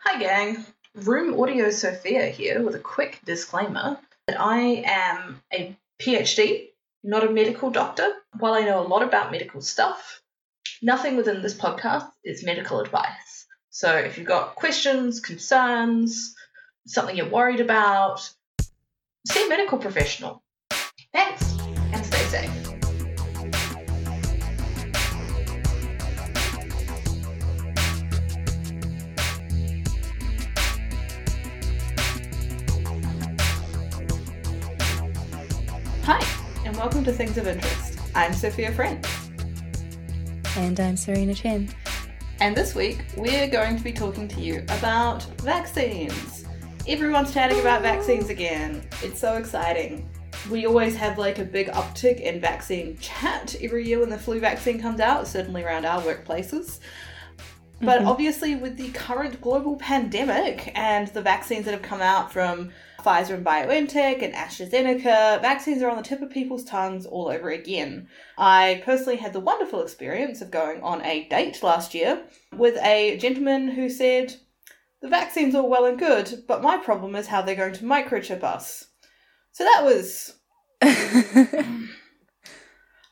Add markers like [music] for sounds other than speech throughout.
Hi, gang. Room Audio Sophia here with a quick disclaimer that I am a PhD, not a medical doctor. While I know a lot about medical stuff, nothing within this podcast is medical advice. So if you've got questions, concerns, something you're worried about, see a medical professional. Thanks, and stay safe. Welcome to Things of Interest. I'm Sophia French. And I'm Serena Chen. and this week we're going to be talking to you about vaccines. Everyone's chatting about vaccines again. It's so exciting. We always have like a big uptick in vaccine chat every year when the flu vaccine comes out, certainly around our workplaces. But mm-hmm. obviously, with the current global pandemic and the vaccines that have come out from Pfizer and BioNTech and AstraZeneca, vaccines are on the tip of people's tongues all over again. I personally had the wonderful experience of going on a date last year with a gentleman who said, The vaccines are well and good, but my problem is how they're going to microchip us. So that was [laughs]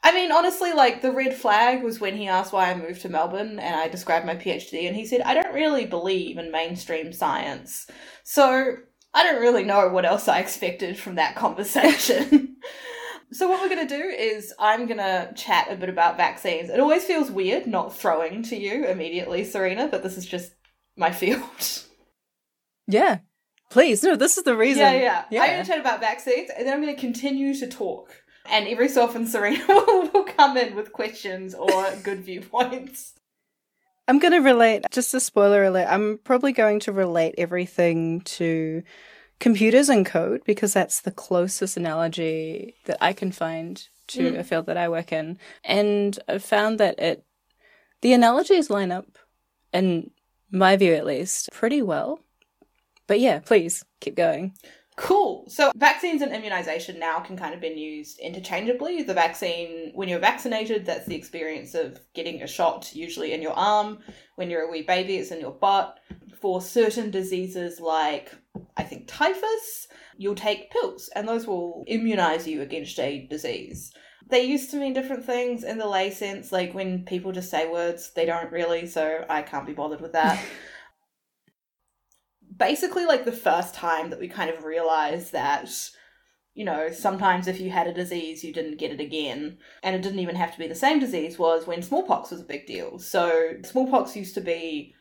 I mean, honestly, like the red flag was when he asked why I moved to Melbourne and I described my PhD, and he said, I don't really believe in mainstream science. So I don't really know what else I expected from that conversation. [laughs] so, what we're going to do is I'm going to chat a bit about vaccines. It always feels weird not throwing to you immediately, Serena, but this is just my field. yeah. Please. No, this is the reason. Yeah, yeah. I'm going to chat about vaccines and then I'm going to continue to talk. And every so often, Serena [laughs] will, will come in with questions or good viewpoints. I'm going to relate, just a spoiler alert, I'm probably going to relate everything to computers and code because that's the closest analogy that I can find to Mm. a field that I work in. And I've found that it, the analogies line up, in my view at least, pretty well. But yeah, please keep going. Cool. So vaccines and immunization now can kind of be used interchangeably. The vaccine, when you're vaccinated, that's the experience of getting a shot, usually in your arm. When you're a wee baby, it's in your butt. For certain diseases like, I think, typhus, you'll take pills, and those will immunize you against a disease. They used to mean different things in the lay sense, like when people just say words, they don't really, so I can't be bothered with that [laughs] basically like the first time that we kind of realized that you know sometimes if you had a disease you didn't get it again. And it didn't even have to be the same disease was when smallpox was a big deal. So smallpox used to be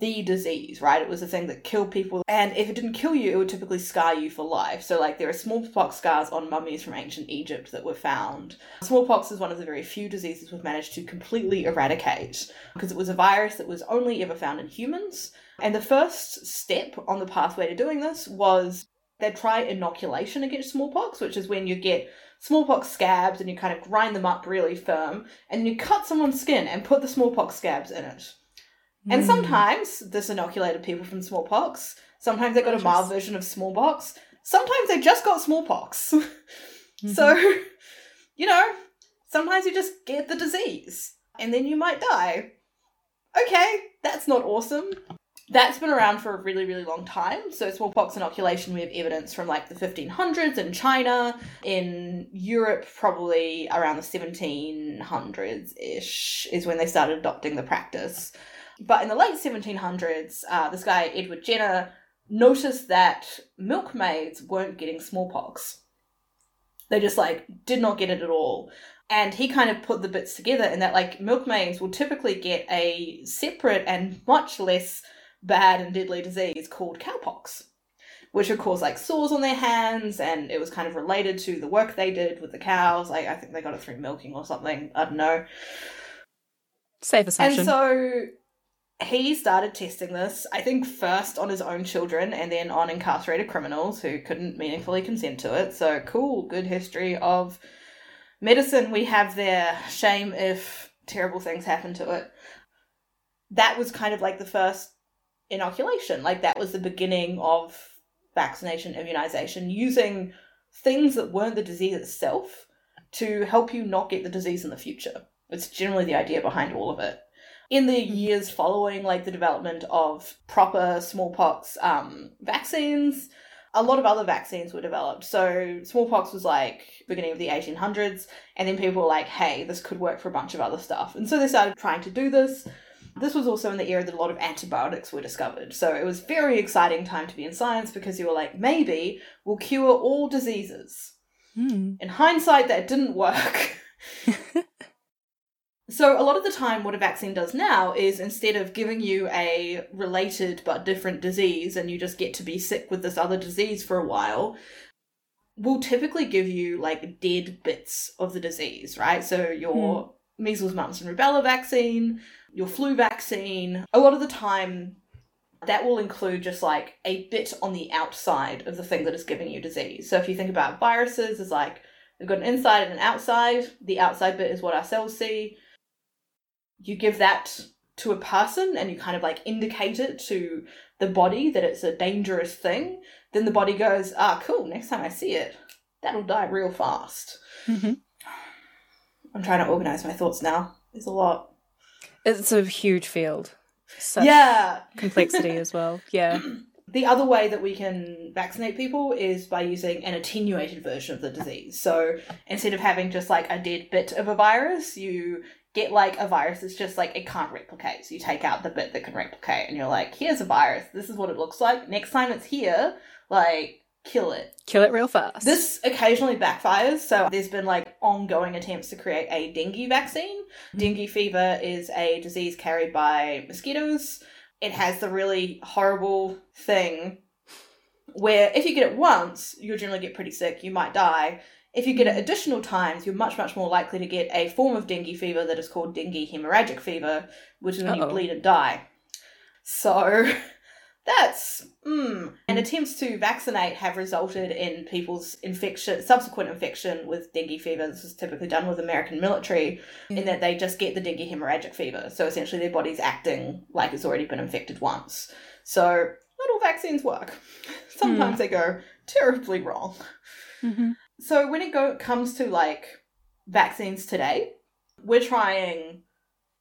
the disease right? It was the thing that killed people. And if it didn't kill you it would typically scar you for life. So like there are smallpox scars on mummies from ancient egypt that were found. Smallpox is one of the very few diseases we've managed to completely eradicate because it was a virus that was only ever found in humans and the first step on the pathway to doing this was they'd try inoculation against smallpox, which is when you get smallpox scabs and you kind of grind them up really firm, and you cut someone's skin and put the smallpox scabs in it. And Mm. sometimes this inoculated people from smallpox. Sometimes they got a mild version of smallpox. Sometimes they just got smallpox. [laughs] So, you know, sometimes you just get the disease and then you might die. Okay, that's not awesome. That's been around for a really, really long time. So, smallpox inoculation, we have evidence from like the 1500s in China, in Europe, probably around the 1700s ish, is when they started adopting the practice. But in the late 1700s, uh, this guy, Edward Jenner, noticed that milkmaids weren't getting smallpox. They just like did not get it at all. And he kind of put the bits together in that like milkmaids will typically get a separate and much less bad and deadly disease called cowpox, which would cause like sores on their hands, and it was kind of related to the work they did with the cows. Like I think they got it through milking or something. I don't know. Safe assumption. And so he started testing this, I think first on his own children and then on incarcerated criminals who couldn't meaningfully consent to it. So cool, good history of medicine we have there. Shame if terrible things happen to it. That was kind of like the first inoculation. Like that was the beginning of vaccination, immunization, using things that weren't the disease itself to help you not get the disease in the future. It's generally the idea behind all of it. In the years following, like the development of proper smallpox um, vaccines, a lot of other vaccines were developed. So smallpox was like beginning of the 1800s, and then people were like, hey, this could work for a bunch of other stuff. And so they started trying to do this. This was also in the era that a lot of antibiotics were discovered. So it was very exciting time to be in science because you were like, maybe we'll cure all diseases. Hmm. In hindsight, that didn't work. [laughs] so, a lot of the time, what a vaccine does now is instead of giving you a related but different disease and you just get to be sick with this other disease for a while, will typically give you like dead bits of the disease, right? So, your measles, mumps, and rubella vaccine, your flu vaccine, a lot of the time, that will include just like a bit on the outside of the thing that is giving you disease. So if you think about viruses it's like they've got an inside and an outside, the outside bit is what our cells see. You give that to a person and you kind of like indicate it to the body that it's a dangerous thing, then the body goes, ah, cool, next time I see it, that'll die real fast. Mhm. I'm trying to organize my thoughts now. There's a lot. It's a huge field. Such yeah. complexity [laughs] as well. Yeah. The other way that we can vaccinate people is by using an attenuated version of the disease. So instead of having just like a dead bit of a virus, you get like a virus that's just like it can't replicate. So you take out the bit that can replicate and you're like, here's a virus. This is what it looks like. Next time it's here, like kill it. Kill it real fast. This occasionally backfires, so there's been like ongoing attempts to create a dengue vaccine. Mm-hmm. Dengue fever is a disease carried by mosquitoes. It has the really horrible thing where if you get it once, you'll generally get pretty sick, you might die. If you get it mm-hmm. additional times, you're much, much more likely to get a form of dengue fever that is called dengue hemorrhagic fever, which is when you Uh-oh. bleed and die. So [laughs] that's mm. and attempts to vaccinate have resulted in people's infection subsequent infection with dengue fever. This is typically done with american military in that they just get the dengue hemorrhagic fever. So essentially their body's acting like it's already been infected once. So not all vaccines work. [laughs] Sometimes they go terribly wrong. Mhm. so when it go comes to like vaccines today, we're trying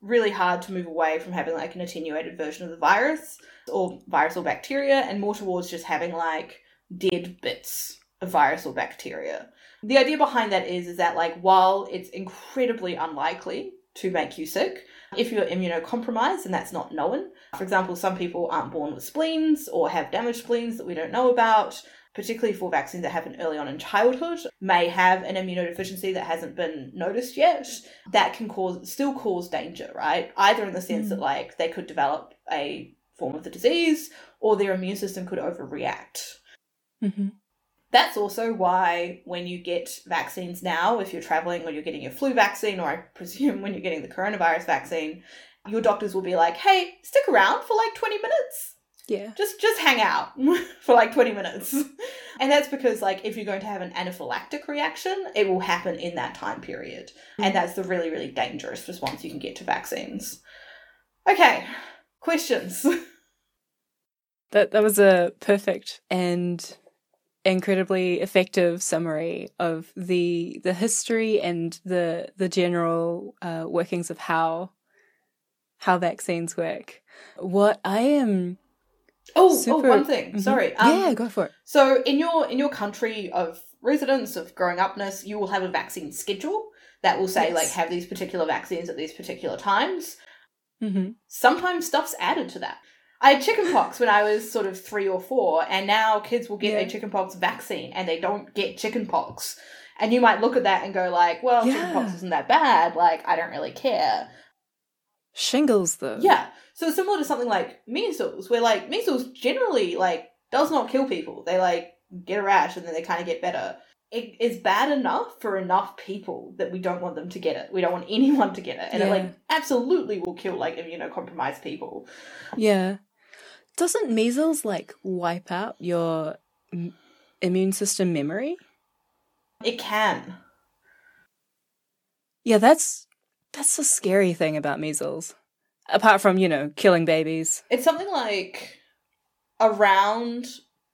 really hard to move away from having like an attenuated version of the virus or virus or bacteria and more towards just having like dead bits of virus or bacteria. The idea behind that is is that like while it's incredibly unlikely to make you sick, if you're immunocompromised and that's not known, for example, some people aren't born with spleens or have damaged spleens that we don't know about, particularly for vaccines that happen early on in childhood, may have an immunodeficiency that hasn't been noticed yet, that can cause still cause danger, right? Either in the sense that like they could develop a form of the disease or their immune system could overreact. Mhm. That's also why when you get vaccines now, if you're traveling or you're getting your flu vaccine, or I [laughs] presume when you're getting the coronavirus vaccine, your doctors will be like, hey, stick around for like 20 minutes Yeah. just just hang out [laughs] for like 20 minutes. [laughs] And that's because like if you're going to have an anaphylactic reaction it will happen in that time period. And that's the really really dangerous response you can get to vaccines. Okay. Questions. [laughs] That that was a perfect and incredibly effective summary of the the history and the the general uh, workings of how how vaccines work. What I am oh Super- oh one thing Mhm. sorry um, yeah, go for it. so in your in your country of residence of growing upness you will have a vaccine schedule that will say Yes. like have these particular vaccines at these particular times hmm sometimes stuff's added to that. I had chickenpox when I was sort of three or four, and now kids will get Yeah. a chickenpox vaccine and they don't get chickenpox. And you might look at that and go like, well, Yeah. chickenpox isn't that bad. Like, I don't really care. Shingles though. Yeah. So similar to something like measles, where like measles generally like does not kill people. They like get a rash and then they kind of get better. It is bad enough for enough people that we don't want them to get it. We don't want [laughs] anyone to get it, and it like absolutely will kill like immunocompromised people. Yeah. Doesn't measles like wipe out your m- immune system memory? It can. Yeah, that's that's the scary thing about measles. Apart from, you know, killing babies. It's something like around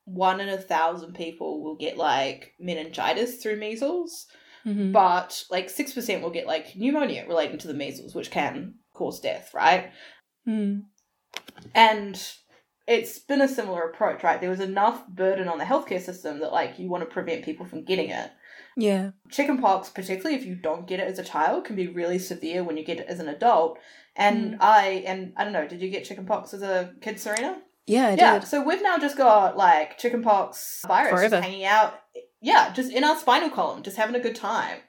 one in a thousand people will get like meningitis through measles, Mhm. but like 6% will get like pneumonia relating to the measles, which can cause death, right? Mm. And it's been a similar approach, right? There was enough burden on the healthcare system that like you want to prevent people from getting it. Yeah. Chickenpox, particularly if you don't get it as a child, can be really severe when you get it as an adult. And Mm. I and I don't know, did you get chickenpox as a kid, Serena? Yeah, I yeah. did. So we've now just got like chickenpox virus just hanging out. Yeah, just in our spinal column, just having a good time.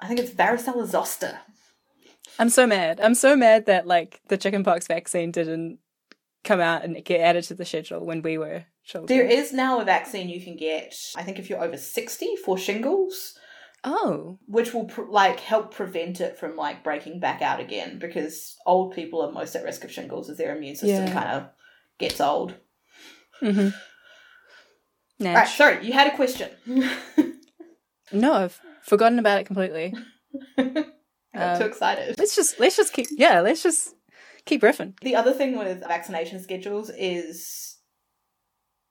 I think it's varicella zoster. I'm so mad. I'm so mad that like the chickenpox vaccine didn't come out and get added to the schedule when we were children. There is now a vaccine you can get. I think if you're over sixty for shingles. Oh. which will pr- like help prevent it from like breaking back out again because old people are most at risk of shingles as their immune system Yeah. kind of gets old. Mm-hmm. Right, Natch. sorry, you had a question. [laughs] No, I've forgotten about it completely. [laughs] I got Um, too excited. Let's just let's just keep yeah, let's just keep riffing. The other thing with vaccination schedules is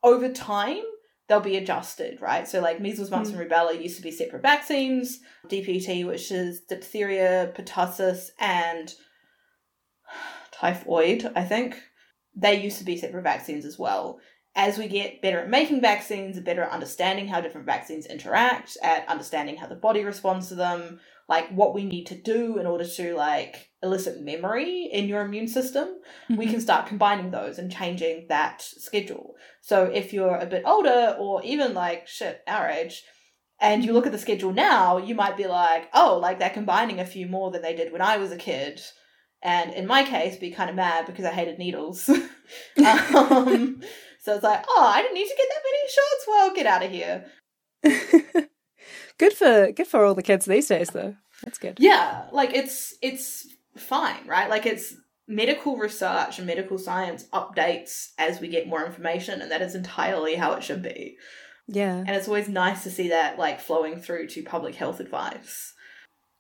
over time they'll be adjusted, right? So like measles, mumps, and hmm. rubella used to be separate vaccines. DPT, which is diphtheria, pertussis, and typhoid, I think, they used to be separate vaccines as well. As we get better at making vaccines, better at understanding how different vaccines interact, at understanding how the body responds to them, like what we need to do in order to like elicit memory in your immune system, we can start combining those and changing that schedule. So if you're a bit older or even like shit our age and you look at the schedule now, you might be like, "Oh, like they're combining a few more than they did when I was a kid." And in my case, be kind of mad because I hated needles. [laughs] um, so it's like, "Oh, I didn't need to get that many shots. Well, get out of here." [laughs] good for good for all the kids these days though. That's good. Yeah, like it's it's fine, right? Like it's medical research and medical science updates as we get more information and that is entirely how it should be. Yeah. And it's always nice to see that like flowing through to public health advice.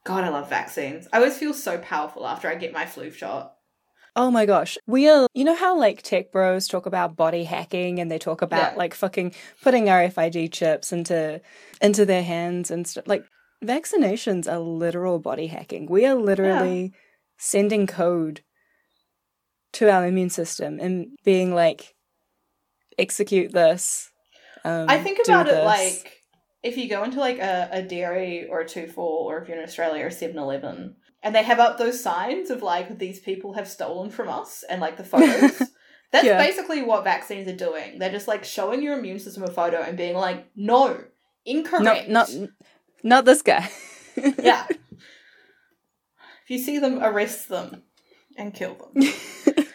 God, I love vaccines. I always feel so powerful after I get my flu shot. Oh my gosh. We are, you know how like tech bros talk about body hacking and they talk about Yeah. like fucking putting RFID chips into into their hands and stuff. Like vaccinations are literal body hacking. We are literally sending code to our immune system and being like execute this. Um, I think about it like if you go into like a, a dairy or a 2 4 or if you're in Australia, a 7 Eleven, and they have up those signs of like these people have stolen from us and like the photos. [laughs] That's Yeah. basically what vaccines are doing. They're just like showing your immune system a photo and being like, no, incorrect. not not not this guy. yeah. [laughs] If you see them, arrest them and kill them. [laughs]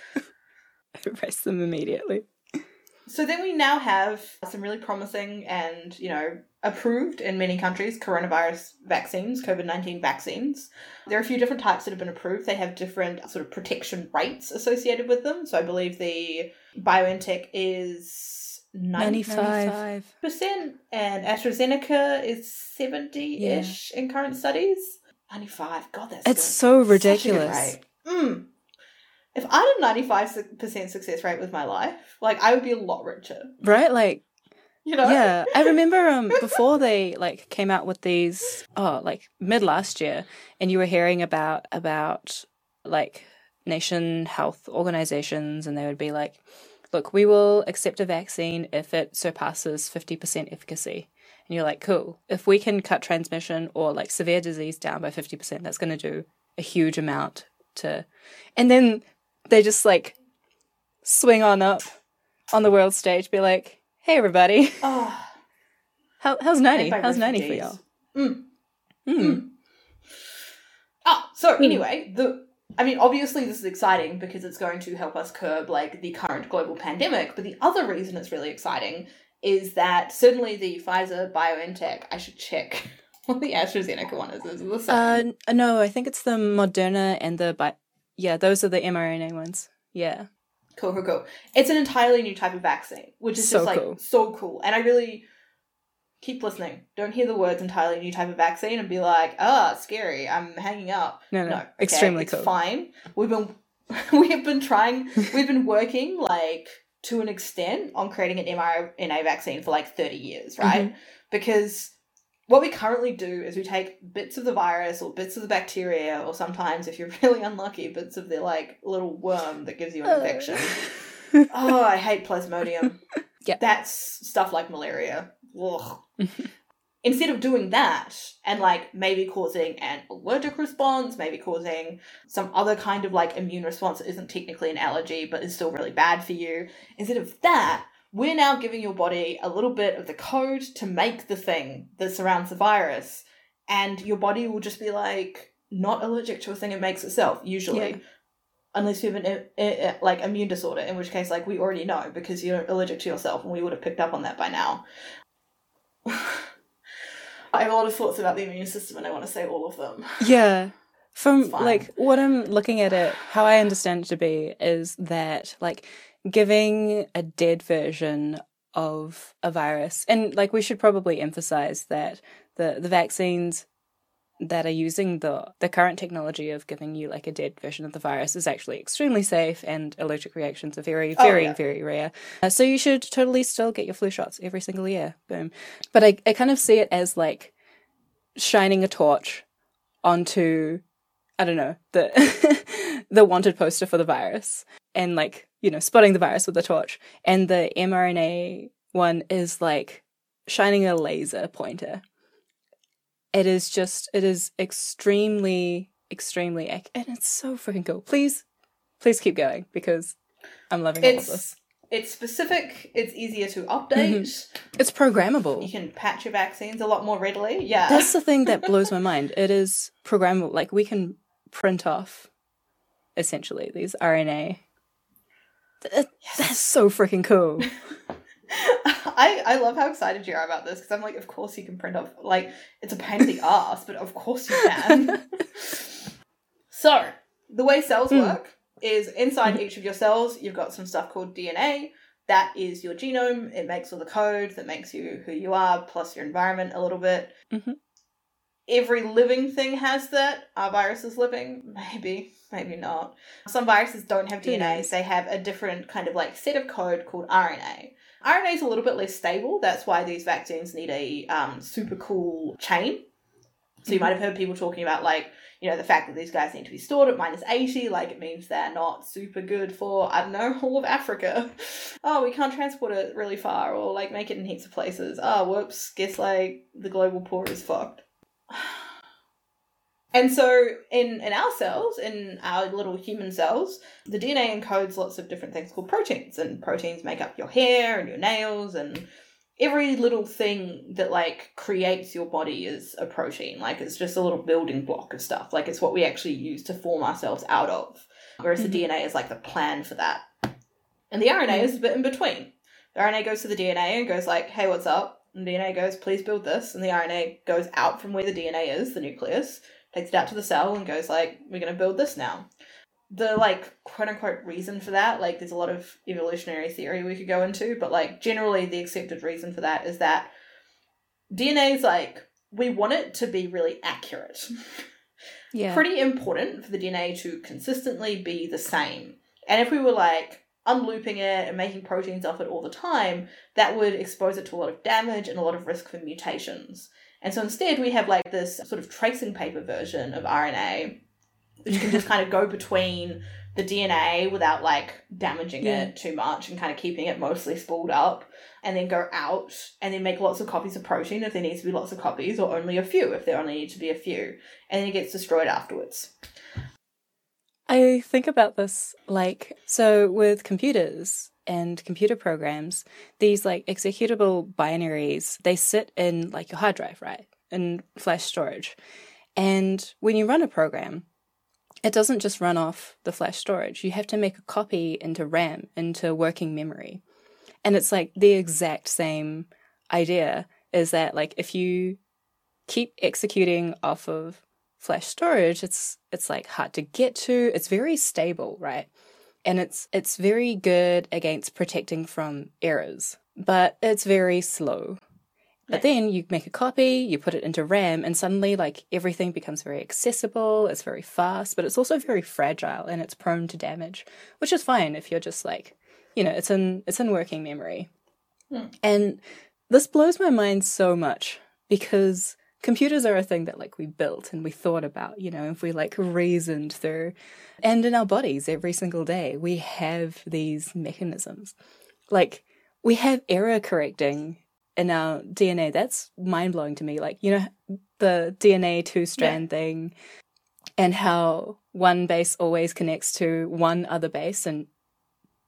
Arrest them immediately. So then we now have some really promising and, you know, approved in many countries coronavirus vaccines, COVID 19 vaccines. There are a few different types that have been approved. They have different sort of protection rates associated with them. So I believe the BioNTech is 95% 95. and AstraZeneca is 70 ish in current studies. 95. God, that's It's good. so Such a good ridiculous. Mm. If I had a 95% success rate with my life, like I would be a lot richer. Right? Like You know? yeah, I [laughs] remember um before they like came out with these oh like mid last year, and you were hearing about about like nation health organizations, and they would be like, "Look, we will accept a vaccine if it surpasses fifty percent efficacy." And you're like, "Cool! If we can cut transmission or like severe disease down by fifty percent, that's going to do a huge amount to." And then they just like swing on up on the world stage, be like, "Hey, everybody." Oh, [laughs] How, how's ninety? How's ninety for y'all? Mm. Hmm. Ah, so anyway, the I mean, obviously this is exciting because it's going to help us curb like the current global pandemic. But the other reason it's really exciting is that certainly the Pfizer BioNTech. I should check [laughs] what the AstraZeneca one is. Is the same? Uh, no, I think it's the Moderna and the bi- yeah, those are the mRNA ones. Yeah. Cool, cool, cool. It's an entirely new type of vaccine, which is So just like cool. so cool. And I really keep listening. Don't hear the words entirely new type of vaccine and be like, ah, scary. I'm hanging up. No, no, No, okay, extremely it's cool. fine. We've been [laughs] we have been trying. we've been working like to an extent on creating an mRNA vaccine for like thirty years, right? Mm-hmm. Because what we currently do is we take bits of the virus or bits of the bacteria, or sometimes, if you're [laughs] really unlucky, bits of the like little worm that gives you an infection. [laughs] oh, I hate plasmodium. [laughs] Yep. That's stuff like malaria. Ugh. Instead of doing that and like maybe causing an allergic response, maybe causing some other kind of like immune response that isn't technically an allergy but is still really bad for you, instead of that, we're now giving your body a little bit of the code to make the thing that surrounds the virus, and your body will just be like not allergic to a thing it makes itself usually. Yeah. Unless you have an like immune disorder, in which case, like we already know because you're allergic to yourself, and we would have picked up on that by now. I have a lot of thoughts about the immune system, and I want to say all of them. Yeah. From like what I'm looking at it, how I understand it to be is that like giving a dead version of a virus, and like we should probably emphasize that the the vaccines that are using the the current technology of giving you like a dead version of the virus is actually extremely safe, and allergic reactions are very Oh, very yeah. very rare. Uh, so you should totally still get your flu shots every single year. Boom. But I I kind of see it as like shining a torch onto I don't know the [laughs] the wanted poster for the virus and like you know spotting the virus with a torch and the mRNA one is like shining a laser pointer. It is just it is extremely extremely and it's so freaking cool. Please please keep going because I'm loving all of this. It's it's specific. It's easier to mm-hmm. update. It's programmable. You can patch your vaccines a lot more readily. Yeah, That's the thing that blows my [laughs] mind. It is programmable. Like we can print off essentially these RNA. Th- That's so freaking cool. [laughs] I, I love how excited you are about this because I'm like, of course you can print off. Like, it's a pain in the ass, but of course you can. [laughs] so, the way cells Mm. work is inside each of your cells, you've got some stuff called DNA. That is your genome. It makes all the code that makes you who you are, plus your environment a little bit. Mm-hmm. Every living thing has that. Are viruses living? Maybe, maybe not. Some viruses don't have DNA. They have a different kind of like set of code called RNA. RNA is a little bit less stable. That's why these vaccines need a um, super cool chain. So you Mhm. might have heard people talking about like, you know, the fact that these guys need to be stored at minus 80, like it means they're not super good for, I don't know, [laughs] all of Africa. Oh, we can't transport it really far or like make it in heaps of places. Oh, whoops, guess like the global poor is fucked. [sighs] [sighs] [sighs] And so in, in our cells, in our little human cells, the DNA encodes lots of different things called proteins, and proteins make up your hair and your nails and every little thing that like creates your body is a protein. Like it's just a little building block of stuff. Like it's what we actually use to form ourselves out of. Whereas Mhm. the DNA is like the plan for that. And the RNA is a bit in between. The RNA goes to the DNA and goes like, hey, what's up? And the DNA goes, please build this. And the RNA goes out from where the DNA is, the nucleus, it out to the cell and goes like, we're going to build this now. The like quote unquote reason for that, like there's a lot of evolutionary theory we could go into, but like generally the accepted reason for that is that DNA is like, we want it to be really accurate Yeah. pretty important for the DNA to consistently be the same. And if we were like unlooping it and making proteins off it all the time, that would expose it to a lot of damage and a lot of risk for mutations. And so instead, we have like this sort of tracing paper version of RNA, which can just [laughs] kind of go between the DNA without like damaging Yeah. it too much and kind of keeping it mostly spooled up, and then go out and then make lots of copies of protein if there needs to be lots of copies, or only a few if there only need to be a few, and then it gets destroyed afterwards. I think about this like so with computers and computer programs, these like executable binaries, they sit in like your hard drive, right? In flash storage. And when you run a program, it doesn't just run off the flash storage. You have to make a copy into RAM, into working memory. And it's like the exact same idea is that like if you keep executing off of flash storage it's it's like hard to get to. It's very stable right? And it's it's very good against protecting from errors but it's very slow. But then you make a copy you put it into ram and suddenly like everything becomes very accessible it's very fast but it's also very fragile and it's prone to damage which is fine if you're just like you know it's in it's in working memory. Hmm. and this blows my mind so much because computers are a thing that like we built and we thought about, you know, if we like reasoned through. And in our bodies every single day, we have these mechanisms. Like we have error correcting in our DNA. That's mind blowing to me. Like, you know, the DNA two strand yeah. thing and how one base always connects to one other base and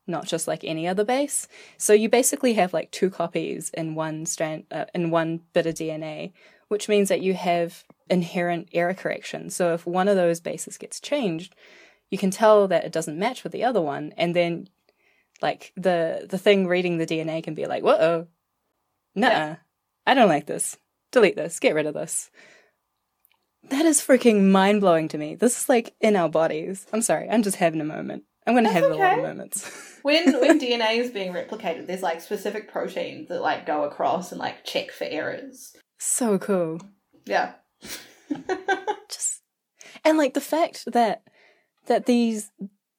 not just like any other base. So you basically have like two copies in one strand uh, in one bit of DNA, which means that you have inherent error correction. So if one of those bases gets changed, you can tell that it doesn't match with the other one, and then like the the thing reading the DNA can be like, "Whoa, nah. I don't like this. Delete this. Get rid of this." That is freaking mind blowing to me. This is like in our bodies. I'm sorry, I'm just having a moment. I'm going to have okay. a lot of moments. [laughs] when when DNA is being replicated, there's like specific proteins that like go across and like check for errors. So cool. Yeah. [laughs] just and like the fact that that these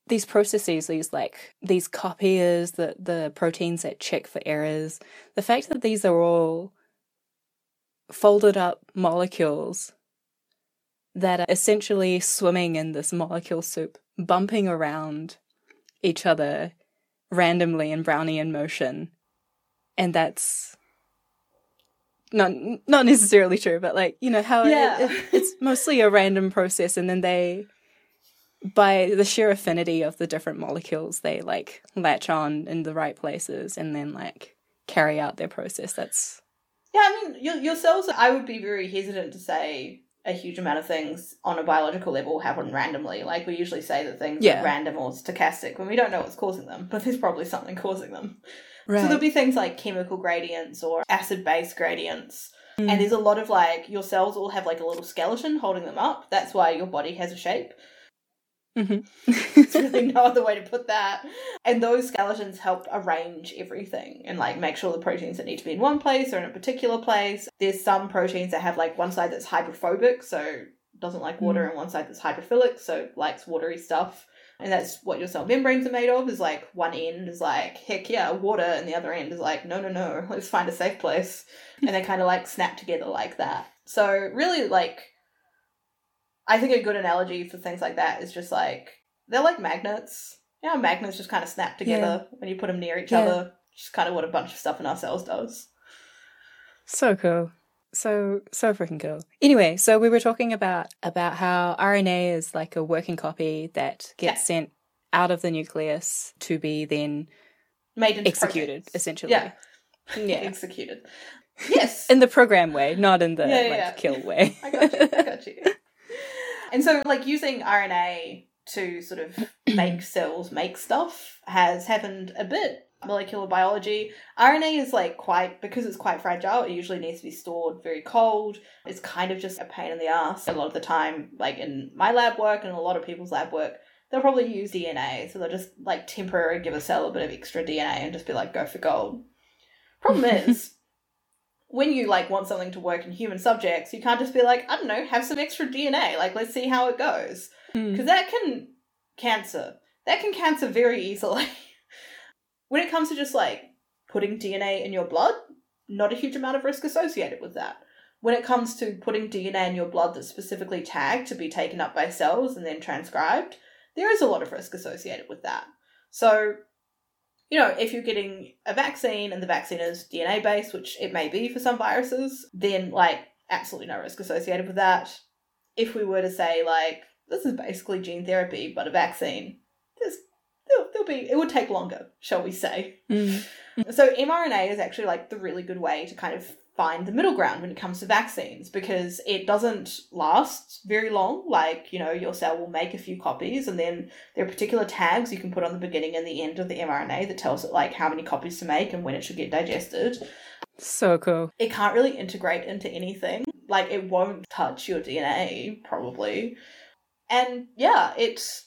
these processes, these like these copiers, the the proteins that check for errors, the fact that these are all folded up molecules that are essentially swimming in this molecule soup, bumping around each other randomly in Brownian motion. And that's not not necessarily true, but like, you know, how yeah. it, it, it's mostly a random process and then they by the sheer affinity of the different molecules, they like latch on in the right places and then like carry out their process. That's yeah. I mean, your your cells. I would be very hesitant to say a huge amount of things on a biological level happen randomly. Like we usually say that things yeah. are random or stochastic when we don't know what's causing them, but there's probably something causing them. Right. So there'll be things like chemical gradients or acid base gradients. Mm. And there's a lot of like your cells all have like a little skeleton holding them up. That's why your body has a shape. Mm-hmm. There's [laughs] really no other way to put that. And those skeletons help arrange everything and like make sure the proteins that need to be in one place are in a particular place. There's some proteins that have like one side that's hydrophobic, so doesn't like water, mm. and one side that's hydrophilic, so likes watery stuff. And that's what your cell membranes are made of, is like one end is like, heck yeah, water, and the other end is like, no, no, no, [laughs] let's find a safe place. and they kind of like snap together like that. So really like I think a good analogy for things like that is just like they're like magnets. You know, magnets just kind of snap together yeah. when you put them near each yeah. other. Just kind of what a bunch of stuff in our cells does. So cool. So so freaking cool. Anyway, so we were talking about about how RNA is like a working copy that gets yeah. sent out of the nucleus to be then made into executed, proteins. essentially. Yeah. Yeah. [laughs] executed. Yes. in the program way, not in the yeah, like kill way. I got you. I got [laughs] you. And so, like, using RNA to sort of make cells make stuff has happened a bit. Molecular biology. RNA is like quite, because it's quite fragile, it usually needs to be stored very cold. It's kind of just a pain in the ass a lot of the time, like in my lab work and a lot of people's lab work. They'll probably use DNA, so they'll just like temporarily give a cell a bit of extra DNA and just be like, go for gold. Problem [laughs] is, when you like want something to work in human subjects, you can't just be like, I don't know, have some extra DNA. Like, let's see how it goes. Because mm. that can cancer. That can cancer very easily. [laughs] when it comes to just like putting DNA in your blood, not a huge amount of risk associated with that. When it comes to putting DNA in your blood that's specifically tagged to be taken up by cells and then transcribed, there is a lot of risk associated with that. So you know, if you're getting a vaccine and the vaccine is DNA based, which it may be for some viruses, then like absolutely no risk associated with that. If we were to say like this is basically gene therapy but a vaccine, there's there'll be it would take longer, shall we say? Mm. [laughs] So mRNA is actually like the really good way to kind of find the middle ground when it comes to vaccines because it doesn't last very long. Like, you know, your cell will make a few copies and then there are particular tags you can put on the beginning and the end of the mRNA that tells it like how many copies to make and when it should get digested. So cool. It can't really integrate into anything. Like it won't touch your DNA, probably. And yeah, it's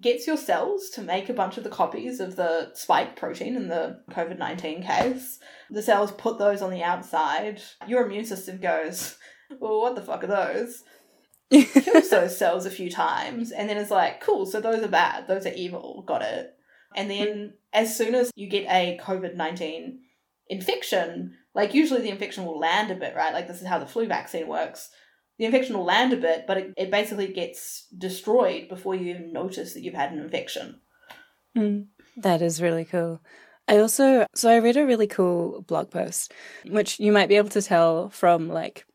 gets your cells to make a bunch of the copies of the spike protein in the COVID 19 case. The cells put those on the outside. Your immune system goes, Well, what the fuck are those? [laughs] Kills those cells a few times and then it's like, Cool, so those are bad. Those are evil. Got it. And then as soon as you get a COVID 19 infection, Like usually the infection will land a bit, right? Like this is how the flu vaccine works. The infection will land a bit, but it, it basically gets destroyed before you even notice that you've had an infection. Mm, that is really cool. I also, so I read a really cool blog post, which you might be able to tell from like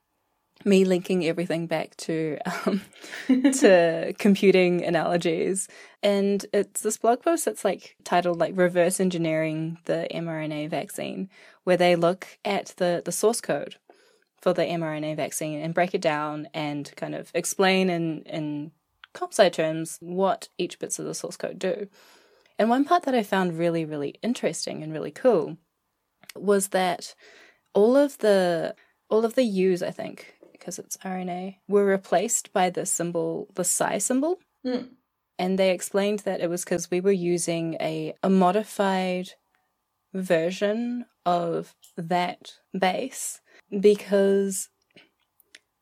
me linking everything back to um, [laughs] to computing analogies and it's this blog post that's like titled like reverse engineering the mRNA vaccine where they look at the the source code for the mRNA vaccine and break it down and kind of explain in in comp sci terms what each bits of the source code do and one part that I found really really interesting and really cool was that all of the all of the U's I think because it's RNA, were replaced by the symbol, the psi symbol. Mm. And they explained that it was because we were using a, a modified version of that base because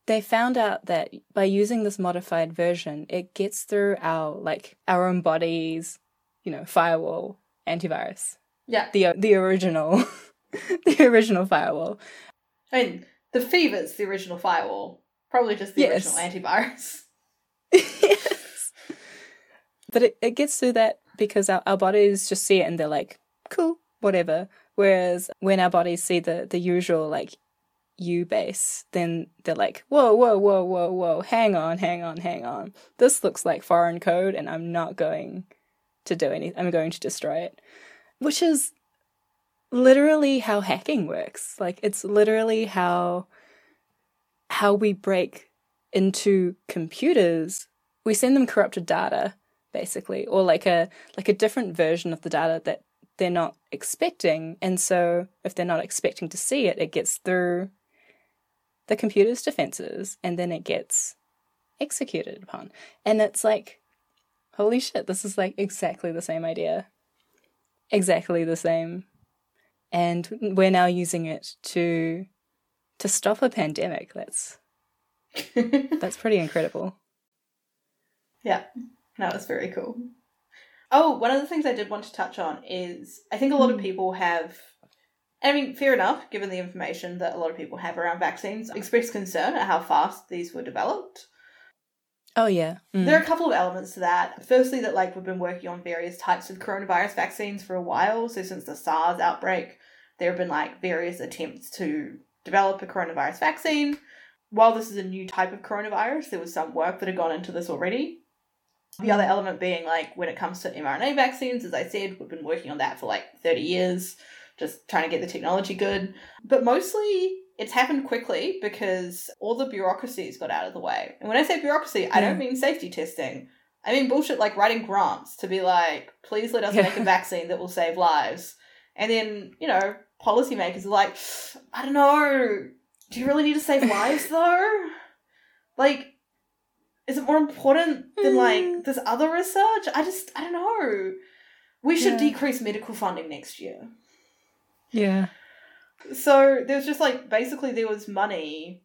they found out that by using this modified version, it gets through our like our own body's, you know, firewall antivirus. Yeah. The uh, the original [laughs] the original firewall. I mean, the fever's the original firewall. Probably just the Yes. original antivirus. [laughs] yes. But it, it gets through that because our, our bodies just see it and they're like, cool, whatever. Whereas when our bodies see the, the usual like U base, then they're like, whoa, whoa, whoa, whoa, whoa, hang on, hang on, hang on. This looks like foreign code and I'm not going to do anything. I'm going to destroy it. Which is literally how hacking works. Like it's literally how how we break into computers. We send them corrupted data basically or like a like a different version of the data that they're not expecting and so if they're not expecting to see it it gets through the computer's defenses and then it gets executed upon. And it's like holy shit this is like exactly the same idea. Exactly the same. And we're now using it to to stop a pandemic. That's [laughs] that's pretty incredible. Yeah, that was very cool. Oh, one of the things I did want to touch on is I think a lot of Hmm. people have, I mean, fair enough, given the information that a lot of people have around vaccines, expressed concern at how fast these were developed. oh yeah Mm. There are a couple of elements to that. Firstly, that like we've been working on various types of coronavirus vaccines for a while. So since the SARS outbreak, there have been like various attempts to develop a coronavirus vaccine. While this is a new type of coronavirus, there was some work that had gone into this already. The other element being like when it comes to mRNA vaccines, as I said, we've been working on that for like 30 years, just trying to get the technology good. But mostly it's happened quickly because all the bureaucracies got out of the way. And when I say bureaucracy, I don't mean safety testing. I mean bullshit like writing grants to be like, please let us Yeah. make a [laughs] vaccine that will save lives. And then, you know, policymakers are like, I don't know, do you really need to save lives [laughs] though? Like, is it more important than like Mm. this other research? I just, I don't know. We should Yeah. decrease medical funding next year. Yeah So there was just like basically there was money,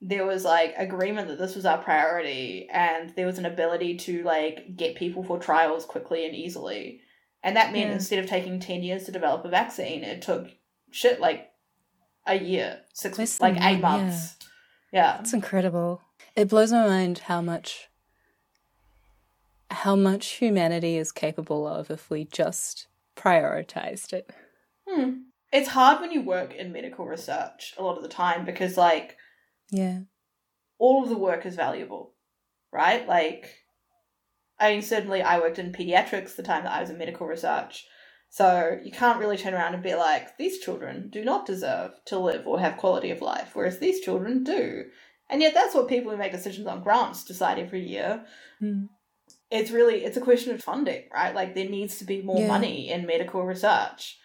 there was like agreement that this was our priority, and there was an ability to like get people for trials quickly and easily. And that meant Yeah. instead of taking ten years to develop a vaccine, it took shit like a year, six Less like eight one, months. Yeah. That's incredible. It blows my mind how much how much humanity is capable of if we just prioritized it. Hmm. It's hard when you work in medical research a lot of the time because like Yeah. all of the work is valuable, right? Like, I mean, certainly I worked in pediatrics the time that I was in medical research. So you can't really turn around and be like, these children do not deserve to live or have quality of life, whereas these children do. And yet that's what people who make decisions on grants decide every year. Mm. It's really, it's a question of funding, right? Like there needs to be more Yeah. money in medical research.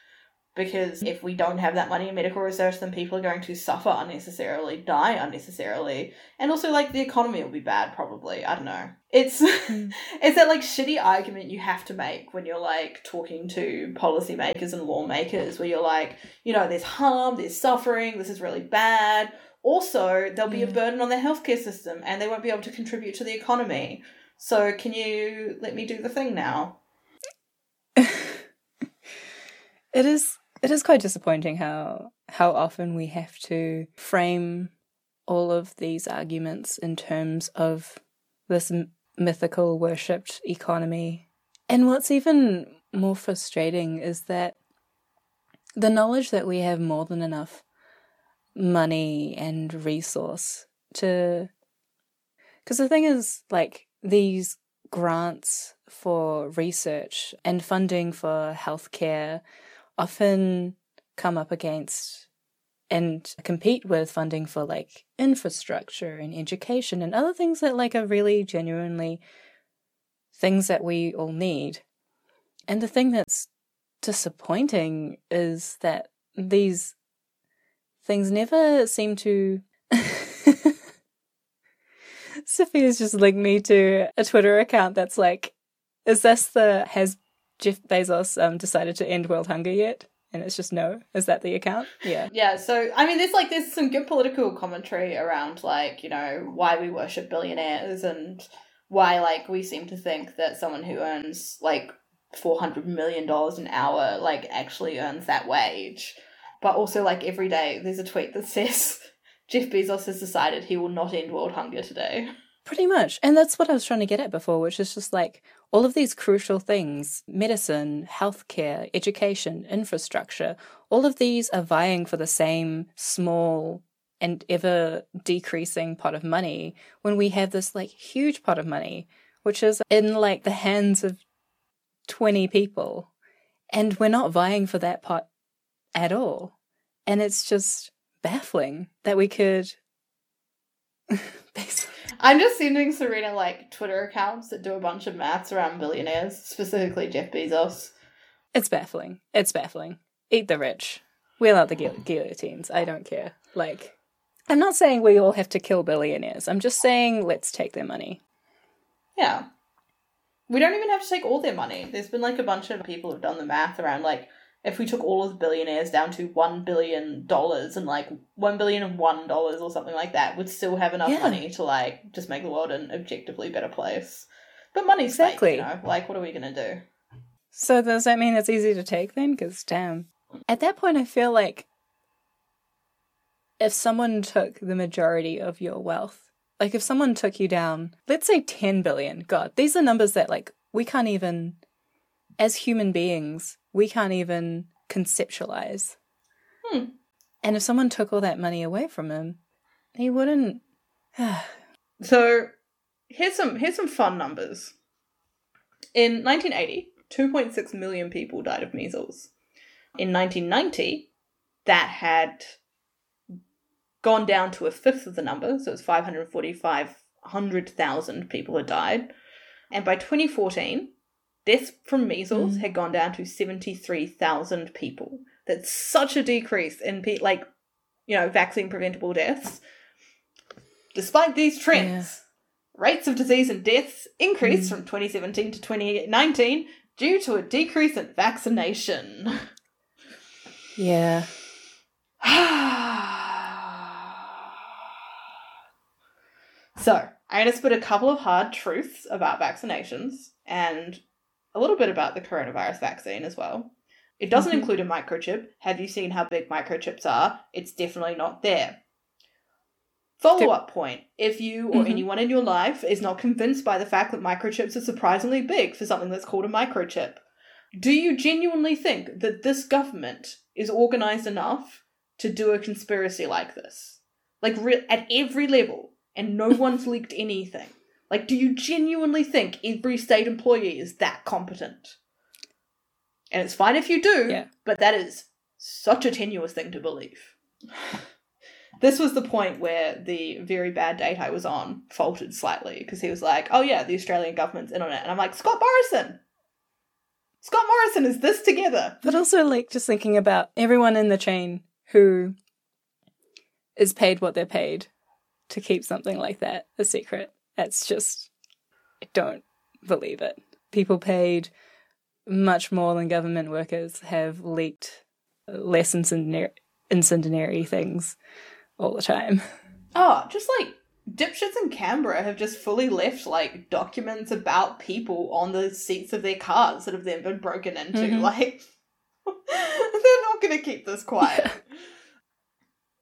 Because if we don't have that money in medical research, then people are going to suffer unnecessarily, die unnecessarily, and also like the economy will be bad probably. I don't know. It's [laughs] Mm. it's that like shitty argument you have to make when you're like talking to policymakers and lawmakers where you're like, you know, there's harm, there's suffering, this is really bad. Also, there'll be a burden on the healthcare system and they won't be able to contribute to the economy. So can you let me do the thing now? [laughs] It is it is quite disappointing how how often we have to frame all of these arguments in terms of this m- mythical worshipped economy. And what's even more frustrating is that the knowledge that we have more than enough money and resource to because the thing is like these grants for research and funding for healthcare often come up against and compete with funding for like infrastructure and education and other things that like are really genuinely things that we all need. And the thing that's disappointing is that these things never seem to [laughs] Sophia's just linked me to a Twitter account that's like, is this the has Jeff Bezos um, decided to end world hunger yet? And it's just no. Is that the account? Yeah. [laughs] Yeah, so I mean there's like there's some good political commentary around like, you know, why we worship billionaires and why like we seem to think that someone who earns like four hundred million dollars an hour like actually earns that wage. But also like every day there's a tweet that [laughs] says Jeff Bezos has decided he will not end world hunger today. Pretty much. And that's what I was trying to get at before, which is just like all of these crucial things medicine, healthcare, education, infrastructure all of these are vying for the same small and ever decreasing pot of money when we have this like huge pot of money, which is in like the hands of 20 people. And we're not vying for that pot at all. And it's just baffling that we could [laughs] I'm just sending Serena like Twitter accounts that do a bunch of maths around billionaires, specifically Jeff Bezos. It's baffling. It's baffling. Eat the rich. Wheel out the gu- guillotines. I don't care. Like, I'm not saying we all have to kill billionaires. I'm just saying let's take their money. Yeah. We don't even have to take all their money. There's been like a bunch of people who've done the math around like if we took all of the billionaires down to one billion dollars and like one billion and one dollars or something like that, would still have enough Yeah. money to like just make the world an objectively better place. But money's Exactly. fake, you know. Like, what are we gonna do? So does that mean it's easy to take then? Because damn. At that point, I feel like if someone took the majority of your wealth, like if someone took you down, let's say 10 billion, God, these are numbers that like we can't even, as human beings, we can't even conceptualize. Hmm. And if someone took all that money away from him, he wouldn't. [sighs] So here's some here's some fun numbers. In 1980, 2.6 million people died of measles. In 1990, that had gone down to a fifth of the number, so it's 545,000 people had died. And by 2014, deaths from measles Mm. had gone down to 73,000 people. That's such a decrease in pe- like you know, vaccine preventable deaths. Despite these trends, rates of disease and deaths increased from 2017 to 2019 due to a decrease in vaccination. Yeah. [sighs] so, I'm going to spit a couple of hard truths about vaccinations and a little bit about the coronavirus vaccine as well. It doesn't Mhm. include a microchip. Have you seen how big microchips are? It's definitely not there. Follow up point. If you or Mhm. anyone in your life is not convinced by the fact that microchips are surprisingly big for something that's called a microchip, do you genuinely think that this government is organized enough to do a conspiracy like this? Like re- at every level, and no [laughs] one's leaked anything. Like, do you genuinely think every state employee is that competent? And it's fine if you do, Yeah. but that is such a tenuous thing to believe. [sighs] This was the point where the very bad date I was on faltered slightly because he was like, "Oh yeah, the Australian government's in on it," and I'm like, "Scott Morrison, Scott Morrison is this together?" But also, like, just thinking about everyone in the chain who is paid what they're paid to keep something like that a secret. That's just, I don't believe it. People paid much more than government workers have leaked less incendiary, incendiary things all the time. Oh, just like dipshits in Canberra have just fully left like documents about people on the seats of their cars that have then been broken into. Mhm. [laughs] Like, They're not going to keep this quiet.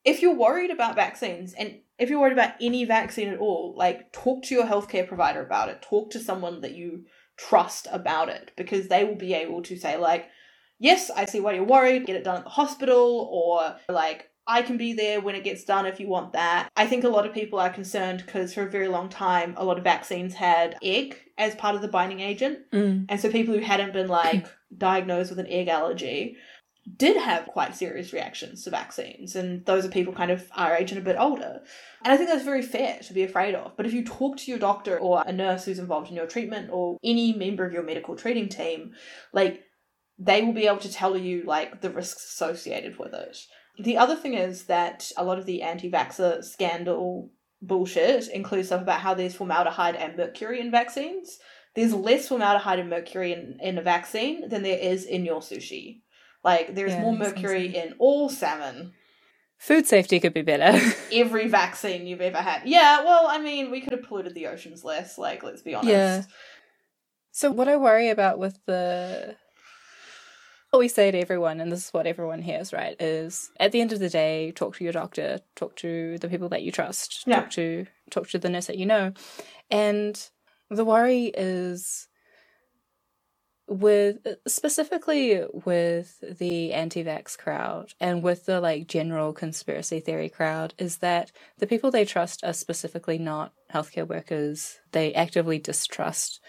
if you're worried about vaccines and if you're worried about any vaccine at all, like talk to your healthcare provider about it. Talk to someone that you trust about it because they will be able to say like, "Yes, I see why you're worried. Get it done at the hospital," or like, I can be there when it gets done if you want that. I think a lot of people are concerned because for a very long time, a lot of vaccines had egg as part of the binding agent. Mm. And so people who hadn't been like diagnosed with an egg allergy did have quite serious reactions to vaccines. And those are people kind of our age and a bit older. And I think that's very fair to be afraid of. But if you talk to your doctor or a nurse who's involved in your treatment or any member of your medical treating team, like they will be able to tell you like the risks associated with it. The other thing is that a lot of the anti vaxxer scandal bullshit includes stuff about how there's formaldehyde and mercury in vaccines. There's less formaldehyde and mercury in, in a vaccine than there is in your sushi. Like, there's Yeah, more mercury in all salmon, Food safety could be better. [laughs] every vaccine you've ever had. Yeah, well, I mean, we could have polluted the oceans less, like, let's be honest. Yeah. So what I worry about with the what we say to everyone, and this is what everyone hears, right, is at the end of the day, talk to your doctor, talk to the people that you trust, Yeah. talk to talk to the nurse that you know. And the worry is with specifically with the anti-vax crowd and with the like general conspiracy theory crowd is that the people they trust are specifically not healthcare workers. They actively distrust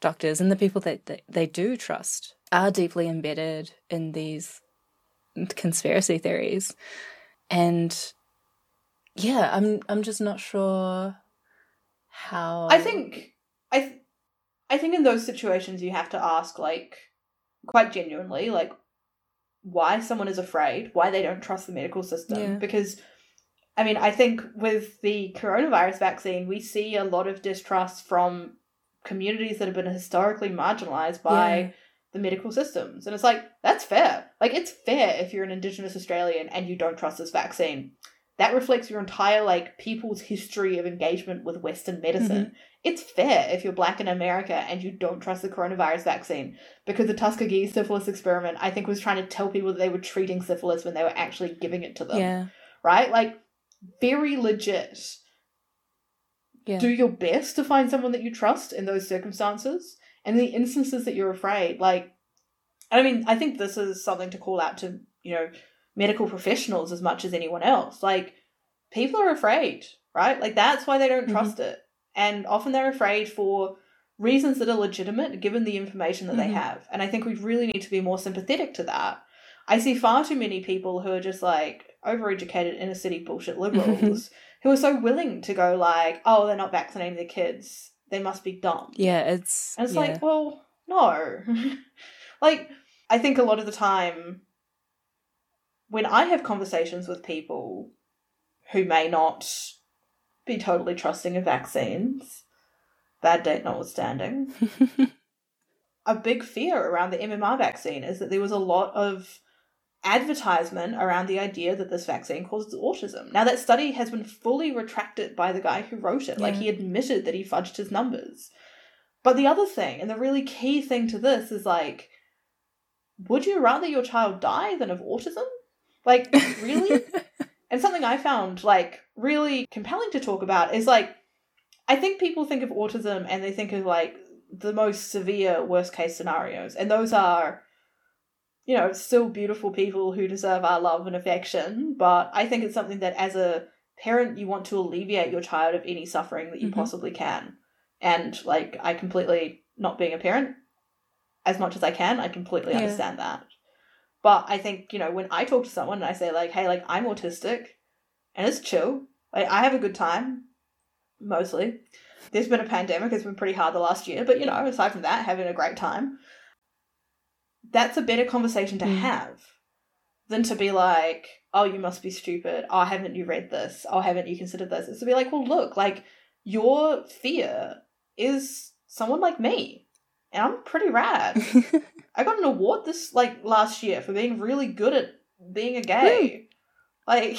doctors and the people that they do trust are deeply embedded in these conspiracy theories. And yeah i'm i'm just not sure how I think I th- I think in those situations you have to ask like quite genuinely like why someone is afraid, why they don't trust the medical system Yeah. because I mean, I think with the coronavirus vaccine, we see a lot of distrust from communities that have been historically marginalized by Yeah. the medical systems. And it's like, that's fair. Like, it's fair if you're an Indigenous Australian and you don't trust this vaccine. That reflects your entire, like, people's history of engagement with Western medicine. Mm-hmm. It's fair if you're black in America and you don't trust the coronavirus vaccine because the Tuskegee syphilis experiment, I think, was trying to tell people that they were treating syphilis when they were actually giving it to them yeah right? Like, very legit. yeah Do your best to find someone that you trust in those circumstances. And in the instances that you're afraid, like, I mean, I think this is something to call out to, you know, medical professionals as much as anyone else. Like, people are afraid, right? Like, that's why they don't Mhm. trust it. And often they're afraid for reasons that are legitimate given the information that they Mhm. have. And I think we really need to be more sympathetic to that. I see far too many people who are just like overeducated inner city bullshit liberals [laughs] who are so willing to go like, oh, they're not vaccinating their kids. They must be dumb. yeah it's And it's yeah. like, well, no. [laughs] like, I think a lot of the time when I have conversations with people who may not be totally trusting of vaccines, bad date notwithstanding, [laughs] a big fear around the MMR vaccine is that there was a lot of advertisement around the idea that this vaccine causes autism. Now, that study has been fully retracted by the guy who wrote it. Like, he admitted that he fudged his numbers. But the other thing, and the really key thing to this, is like, would you rather your child die than of autism? Like, really? [laughs] And something I found like really compelling to talk about is like I think people think of autism and they think of like the most severe worst case scenarios. And those are you know, still beautiful people who deserve our love and affection, but I think it's something that as a parent you want to alleviate your child of any suffering that you Mhm. possibly can. And like I completely not being a parent as much as I can, I completely Yeah. understand that. But I think, you know, when I talk to someone and I say like, hey, like I'm autistic and it's chill. Like I have a good time. Mostly. There's been a pandemic, it's been pretty hard the last year, but you know, aside from that, having a great time. That's a better conversation to Mm. have than to be like, oh, you must be stupid. Oh, haven't you read this? Oh, haven't you considered this? It's to be like, well, look, like, your fear is someone like me. And I'm pretty rad. [laughs] I got an award this like last year for being really good at being a gay. Like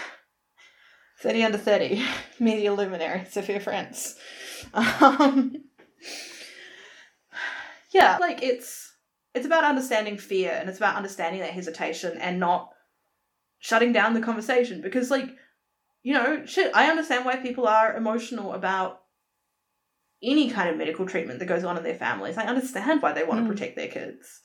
[sighs] thirty under thirty, [laughs] media luminary, Sophia Frentz. [laughs] Um, [sighs] yeah, like it's it's about understanding fear and it's about understanding that hesitation and not shutting down the conversation because like you know shit i understand why people are emotional about any kind of medical treatment that goes on in their families i understand why they want Mm. to protect their kids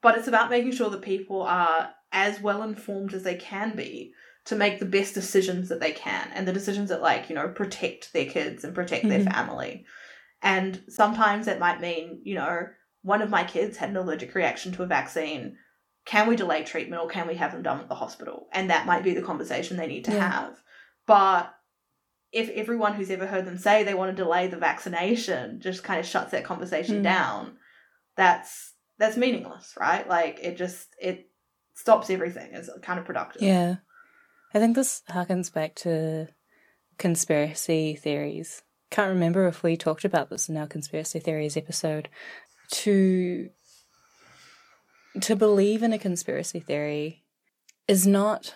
but it's about making sure that people are as well informed as they can be to make the best decisions that they can and the decisions that like you know protect their kids and protect their Mhm. family and sometimes that might mean you know one of my kids had an allergic reaction to a vaccine can we delay treatment or can we have them done at the hospital and that might be the conversation they need to Yeah. have but if everyone who's ever heard them say they want to delay the vaccination just kind of shuts that conversation Mm. down that's that's meaningless right like it just it stops everything it's kind of productive Yeah. I think this harkens back to conspiracy theories. Can't remember if we talked about this in our conspiracy theories episode. To to believe in a conspiracy theory is not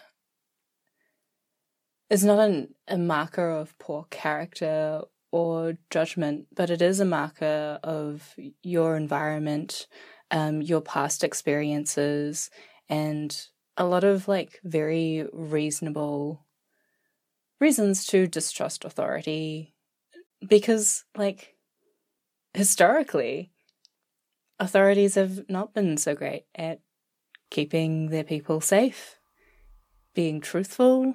is not an, a marker of poor character or judgment, but it is a marker of your environment, um, your past experiences, and a lot of like very reasonable reasons to distrust authority because like historically authorities have not been so great at keeping their people safe being truthful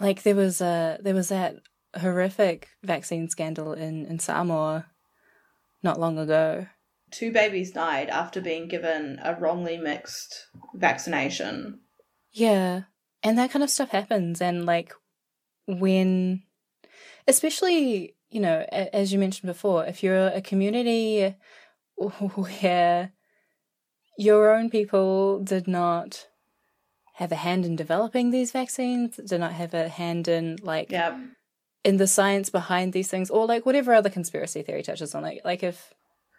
like there was a there was that horrific vaccine scandal in in Samoa not long ago two babies died after being given a wrongly mixed vaccination Yeah. And that kind of stuff happens. And like when, especially, you know, a- as you mentioned before, if you're a community [laughs] where your own people did not have a hand in developing these vaccines, did not have a hand in like yeah in the science behind these things, or like whatever other conspiracy theory touches on it. Like if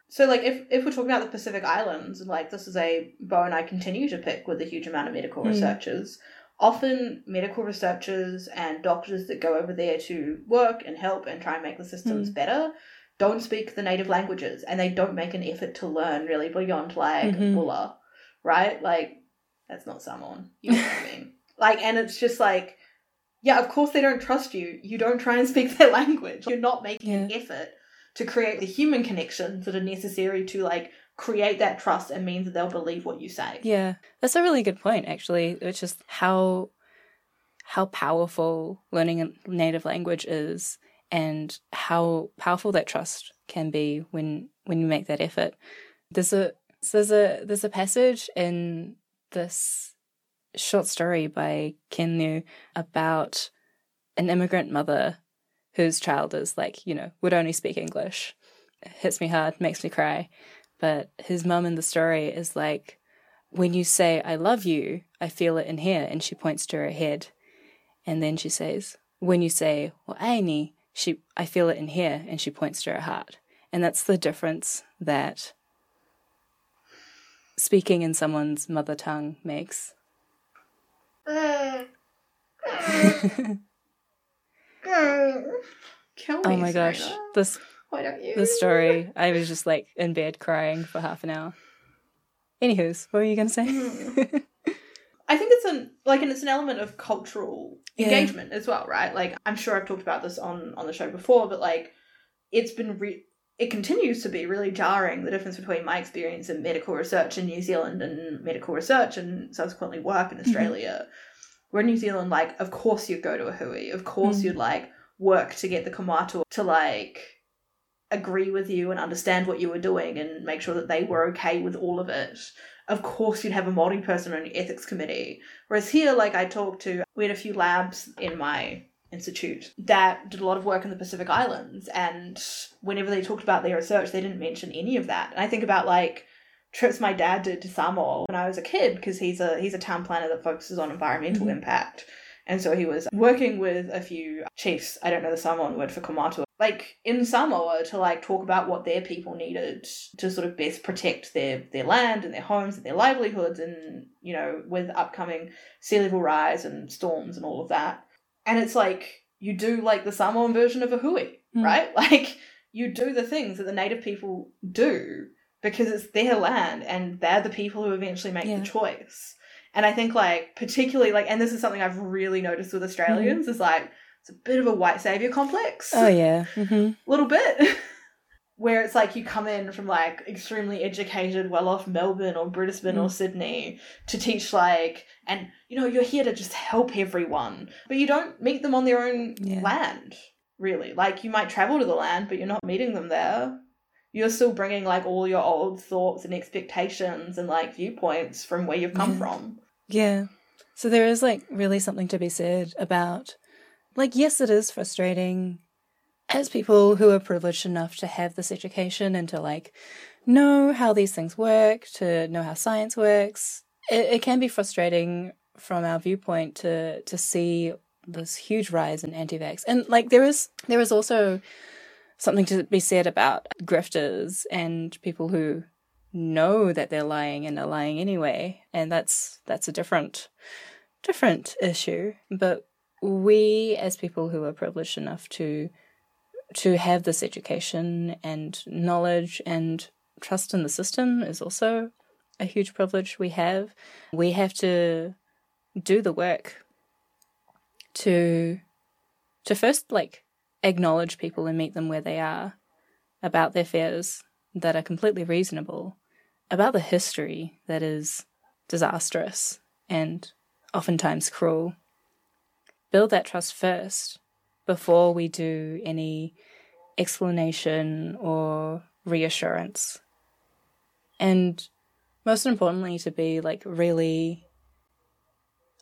So, like, if, if we're talking about the Pacific Islands, like, this is a bone I continue to pick with a huge amount of medical Mm. researchers. Often, medical researchers and doctors that go over there to work and help and try and make the systems Mm. better don't speak the native languages and they don't make an effort to learn really beyond, like. Bula, right? Like, that's not Samoan. You know what I [laughs] mean? Like, and it's just like, yeah, of course they don't trust you. You don't try and speak [laughs] their language. You're not making an effort to create the human connections that are necessary to like create that trust and means that they'll believe what you say. Yeah, that's a really good point, actually. It's just how how powerful learning a native language is, and how powerful that trust can be when when you make that effort. There's a there's a there's a passage in this short story by Ken Liu about an immigrant mother whose child is like you know would only speak English. It hits me hard, makes me cry. But his mum in the story is like, when you say, I love you, I feel it in here. And she points to her head. And then she says, when you say, well, Aini, she, I feel it in here. And she points to her heart. And that's the difference that speaking in someone's mother tongue makes. Kill me, Oh my gosh. Serena. This Why don't you? this story, I was just like in bed crying for half an hour. Anywho's, what were you gonna say? [laughs] I think it's an like, and it's an element of cultural Yeah. engagement as well, right? Like, I'm sure I've talked about this on on the show before, but like, it's been re- it continues to be really jarring the difference between my experience in medical research in New Zealand and medical research and subsequently work in Australia. Where in New Zealand, like, of course you'd go to a hui, of course Mm. you'd like work to get the kaumātua to like agree with you and understand what you were doing and make sure that they were okay with all of it. Of course, you'd have a multi person on your ethics committee. Whereas here, like I talked to, we had a few labs in my institute that did a lot of work in the Pacific Islands, and whenever they talked about their research, they didn't mention any of that. And I think about like trips my dad did to Samoa when I was a kid because he's a he's a town planner that focuses on environmental Mhm. impact. And so he was working with a few chiefs, I don't know the Samoan word for kaumātua, like in Samoa to like talk about what their people needed to sort of best protect their their land and their homes and their livelihoods and you know with upcoming sea level rise and storms and all of that. And it's like you do like the Samoan version of a hui, Mm. right? [laughs] Like you do the things that the native people do because it's their land and they're the people who eventually make Yeah. the choice. And I think like particularly like and this is something I've really noticed with Australians is like it's a bit of a white savior complex. Oh yeah. hmm [laughs] little bit. [laughs] Where it's like you come in from like extremely educated, well off Melbourne or Brisbane or Mm. Sydney to teach like, and you know, you're here to just help everyone, but you don't meet them on their own Yeah. land, really. Like you might travel to the land, but you're not meeting them there. You're still bringing like all your old thoughts and expectations and like viewpoints from where you've come Yeah. from. Yeah. So there is like really something to be said about like yes it is frustrating as people who are privileged enough to have this education and to like know how these things work, to know how science works. It, it can be frustrating from our viewpoint to to see this huge rise in anti-vax. And like there is there is also something to be said about grifters and people who know that they're lying and are lying anyway and that's that's a different different issue but we as people who are privileged enough to to have this education and knowledge and trust in the system is also a huge privilege we have we have to do the work to to first like acknowledge people and meet them where they are about their fears that are completely reasonable about the history that is disastrous and oftentimes cruel. Build that trust first before we do any explanation or reassurance. And most importantly, to be like really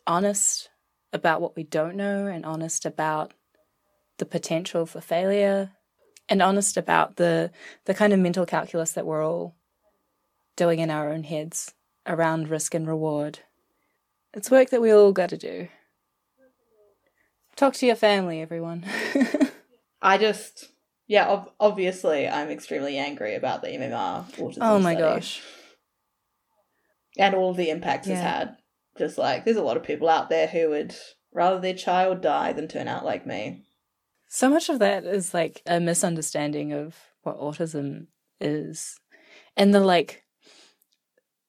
honest about what we don't know and honest about the potential for failure and honest about the the kind of mental calculus that we're all doing in our own heads around risk and reward. It's work that we all got to do. Talk to your family, everyone. [laughs] I just, yeah, ob- obviously, I'm extremely angry about the MMR autism oh my study. gosh. and all the impacts it's had. Just like there's a lot of people out there who would rather their child die than turn out like me. So much of that is like a misunderstanding of what autism is. And the like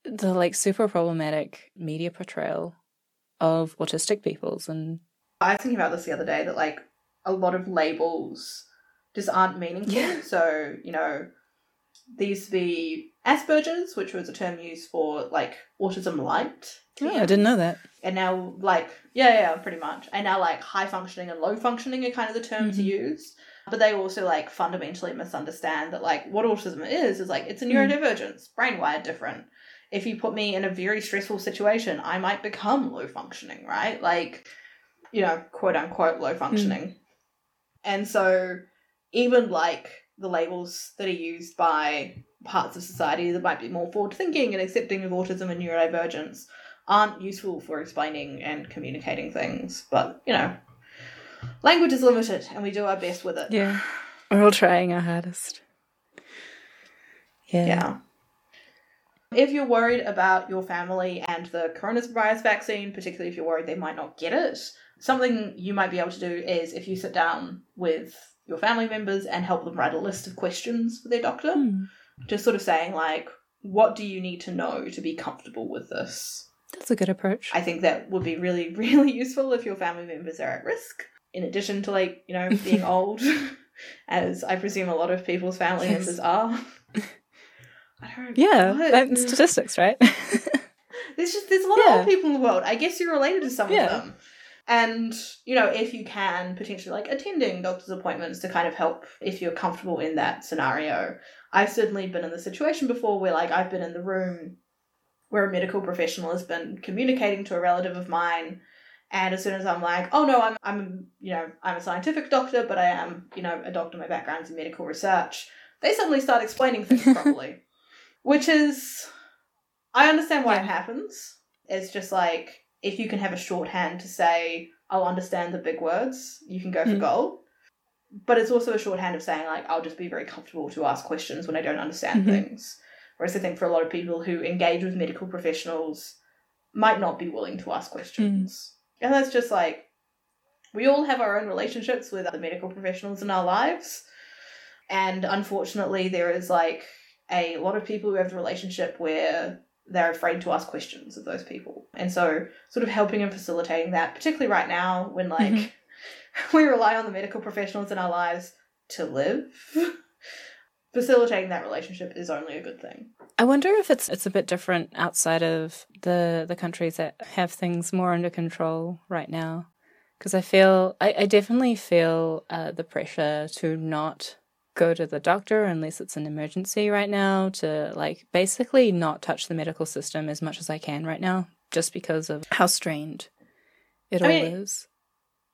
the like super problematic media portrayal of autistic peoples and I was thinking about this the other day that like a lot of labels just aren't meaningful. Yeah. So you know, there used to be Asperger's, which was a term used for like autism light. oh, I didn't know that. And now, like, yeah, yeah, pretty much. And now, like, high functioning and low functioning are kind of the terms Mhm. used. But they also, like, fundamentally misunderstand that, like, what autism is, is like, it's a Mm. neurodivergence, brain wired different. If you put me in a very stressful situation, I might become low functioning, right? Like, you know, quote unquote low functioning. Mm. And so, even like the labels that are used by parts of society that might be more forward thinking and accepting of autism and neurodivergence aren't useful for explaining and communicating things. But, you know, language is limited and we do our best with it. Yeah. [sighs] We're all trying our hardest. Yeah. Yeah. If you're worried about your family and the coronavirus vaccine, particularly if you're worried they might not get it, something you might be able to do is if you sit down with your family members and help them write a list of questions for their doctor, Hmm. just sort of saying, like, what do you need to know to be comfortable with this? That's a good approach. I think that would be really, [laughs] really useful if your family members are at risk. In addition to, like, you know, being [laughs] old, [laughs] as I presume a lot of people's family Yes. members are. I don't yeah. what? Statistics, right? [laughs] There's just there's a lot Yeah. of old people in the world. I guess you're related to some Yeah. of them. And, you know, if you can, potentially like attending doctor's appointments to kind of help if you're comfortable in that scenario. I've certainly been in the situation before where like I've been in the room where a medical professional has been communicating to a relative of mine and as soon as I'm like, oh no, I'm I'm you know, I'm a scientific doctor, but I am, you know, a doctor, my background's in medical research, they suddenly start explaining things [laughs] properly. Which is I understand why it happens. It's just like if you can have a shorthand to say, I'll understand the big words, you can go for Mm. gold. But it's also a shorthand of saying, like, I'll just be very comfortable to ask questions when I don't understand Mhm. things. Whereas I think for a lot of people who engage with medical professionals might not be willing to ask questions. And that's just like, we all have our own relationships with other medical professionals in our lives. And unfortunately, there is like a lot of people who have the relationship where they're afraid to ask questions of those people. And so, sort of helping and facilitating that, particularly right now when like Mhm. [laughs] we rely on the medical professionals in our lives to live, [laughs] facilitating that relationship is only a good thing. I wonder if it's it's a bit different outside of the the countries that have things more under control right now. Because I feel I, I definitely feel uh, the pressure to not go to the doctor unless it's an emergency right now. To like basically not touch the medical system as much as I can right now, just because of how strained it I all mean, is.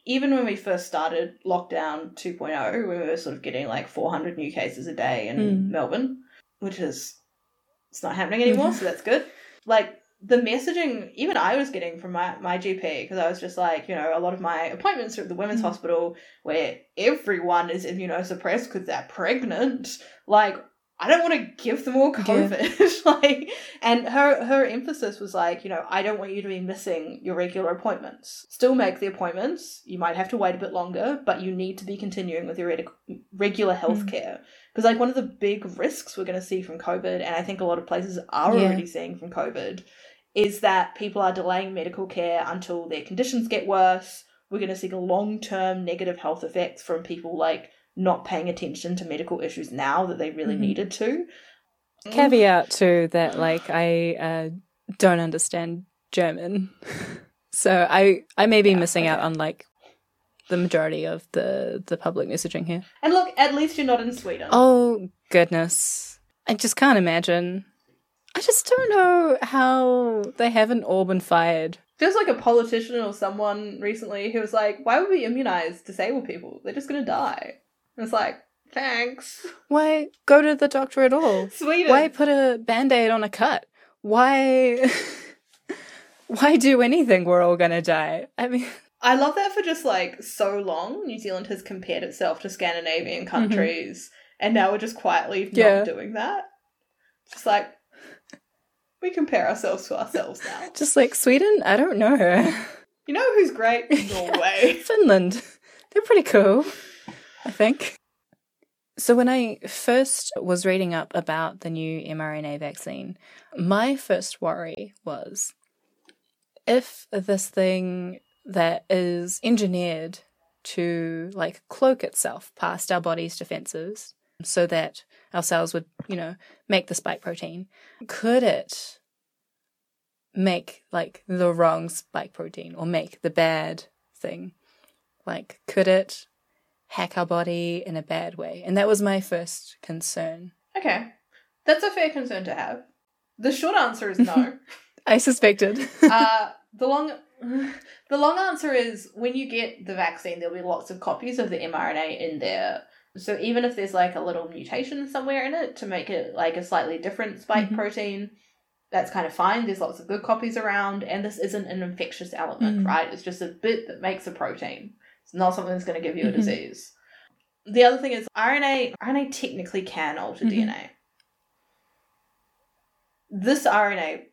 Even when we first started lockdown 2.0, we were sort of getting like 400 new cases a day in Mm. Melbourne, which is it's not happening anymore, so that's good. Like the messaging, even I was getting from my, my GP because I was just like, you know, a lot of my appointments are at the women's Mm. hospital where everyone is immunosuppressed because they're pregnant. Like, I don't want to give them all Yeah. [laughs] Like, and her her emphasis was like, you know, I don't want you to be missing your regular appointments. Still make the appointments. You might have to wait a bit longer, but you need to be continuing with your reg- regular health Mm. care. Because like one of the big risks we're going to see from COVID, and I think a lot of places are Yeah. already seeing from COVID, is that people are delaying medical care until their conditions get worse. We're going to see long term negative health effects from people like not paying attention to medical issues now that they really Mhm. needed to. Caveat to that, like I uh, don't understand German, [laughs] so I I may be Yeah, missing out on like the majority of the the public messaging here. And look, at least you're not in Sweden. Oh goodness, I just can't imagine. I just don't know how they haven't all been fired. Feels like a politician or someone recently who was like, why would we immunize disabled people? They're just going to die. And it's like, thanks. Why go to the doctor at all? Sweden. Why put a band aid on a cut? Why? [laughs] Why do anything? We're all gonna die. I mean, I love that for just like so long, New Zealand has compared itself to Scandinavian countries, and now we're just quietly Mm-hmm. Yeah. not doing that. Just like, we compare ourselves to ourselves now. [laughs] just like Sweden. I don't know. You know who's great? [laughs] Norway. [laughs] Finland. They're pretty cool, I think. So, when I first was reading up about the new mRNA vaccine, my first worry was if this thing that is engineered to like cloak itself past our body's defenses so that our cells would, you know, make the spike protein, could it make like the wrong spike protein or make the bad thing? Like, could it hack our body in a bad way? And that was my first concern. Okay. That's a fair concern to have. The short answer is no. [laughs] I suspected. [laughs] uh, [laughs] the long the long answer is when you get the vaccine, there'll be lots of copies of the mRNA in there. So even if there's like a little mutation somewhere in it to make it like a slightly different spike Mhm. protein, that's kind of fine. There's lots of good copies around, and this isn't an infectious element, Mm. right? It's just a bit that makes a protein. It's not something that's going to give you a Mhm. disease. The other thing is RNA. RNA technically can alter Mhm. DNA. This RNA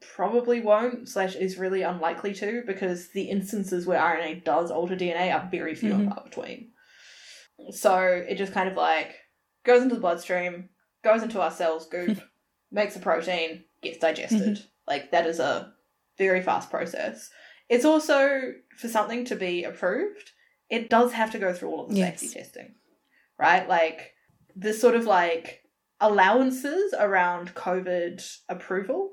probably won't slash is really unlikely to because the instances where RNA does alter DNA are very few and Mhm. far between. So it just kind of like goes into the bloodstream, goes into our cells, goop, [laughs] makes a protein, gets digested. Mm-hmm. Like that is a very fast process. It's also for something to be approved, it does have to go through all of the Yes. safety testing. Right? Like this sort of like allowances around COVID approval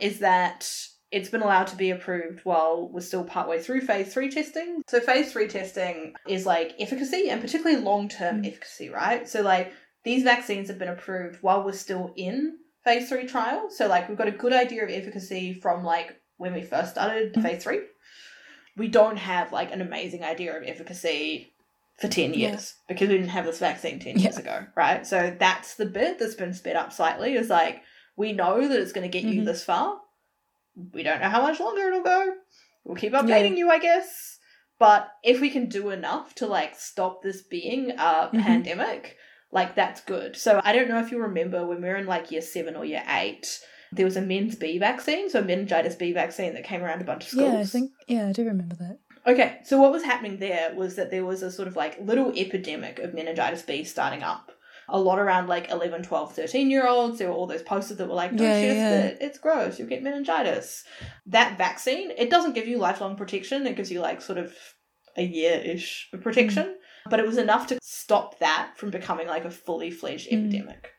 is that it's been allowed to be approved while we're still partway through phase three testing. So phase three testing is like efficacy and particularly long term Mm. efficacy, right? So like these vaccines have been approved while we're still in phase three trial. So like we've got a good idea of efficacy from like when we first started Mm. phase three. We don't have like an amazing idea of efficacy for 10 Yeah. years because we didn't have this vaccine 10 years ago, right? So that's the bit that's been sped up slightly is like we know that it's going to get you Mhm. this far. We don't know how much longer it'll go. We'll keep updating you, I guess. But if we can do enough to like stop this being a Mhm. pandemic, like that's good. So I don't know if you remember when we were in like year seven or year eight, there was a men's B vaccine, so a meningitis B vaccine that came around a bunch of schools. yeah, I think yeah, I do remember that. Okay, so what was happening there was that there was a sort of like little epidemic of meningitis B starting up. A lot around like 11, 12, 13 year olds. There were all those posters that were like, don't Yeah, yeah. it, it's gross, you'll get meningitis. That vaccine, it doesn't give you lifelong protection, it gives you like sort of a year ish of protection, but it was enough to stop that from becoming like a fully fledged Mm. epidemic.